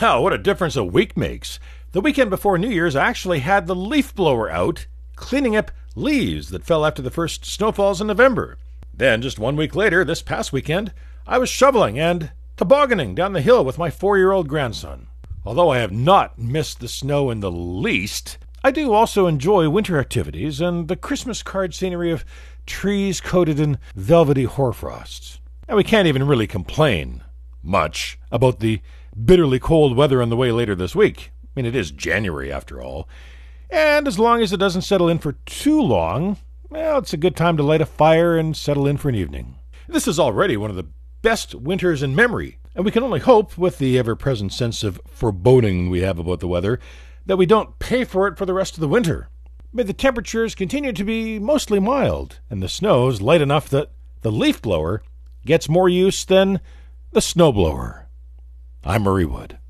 How, what a difference a week makes. The weekend before New Year's, I actually had the leaf blower out, cleaning up leaves that fell after the first snowfalls in November. Then, just one week later, this past weekend, I was shoveling and tobogganing down the hill with my four year old grandson. Although I have not missed the snow in the least, I do also enjoy winter activities and the Christmas card scenery of trees coated in velvety hoarfrosts. And we can't even really complain much about the bitterly cold weather on the way later this week. I mean, it is January after all. And as long as it doesn't settle in for too long, well, it's a good time to light a fire and settle in for an evening. This is already one of the best winters in memory, and we can only hope, with the ever present sense of foreboding we have about the weather, that we don't pay for it for the rest of the winter. May the temperatures continue to be mostly mild, and the snows light enough that the leaf blower gets more use than the snowblower. I'm Murray Wood.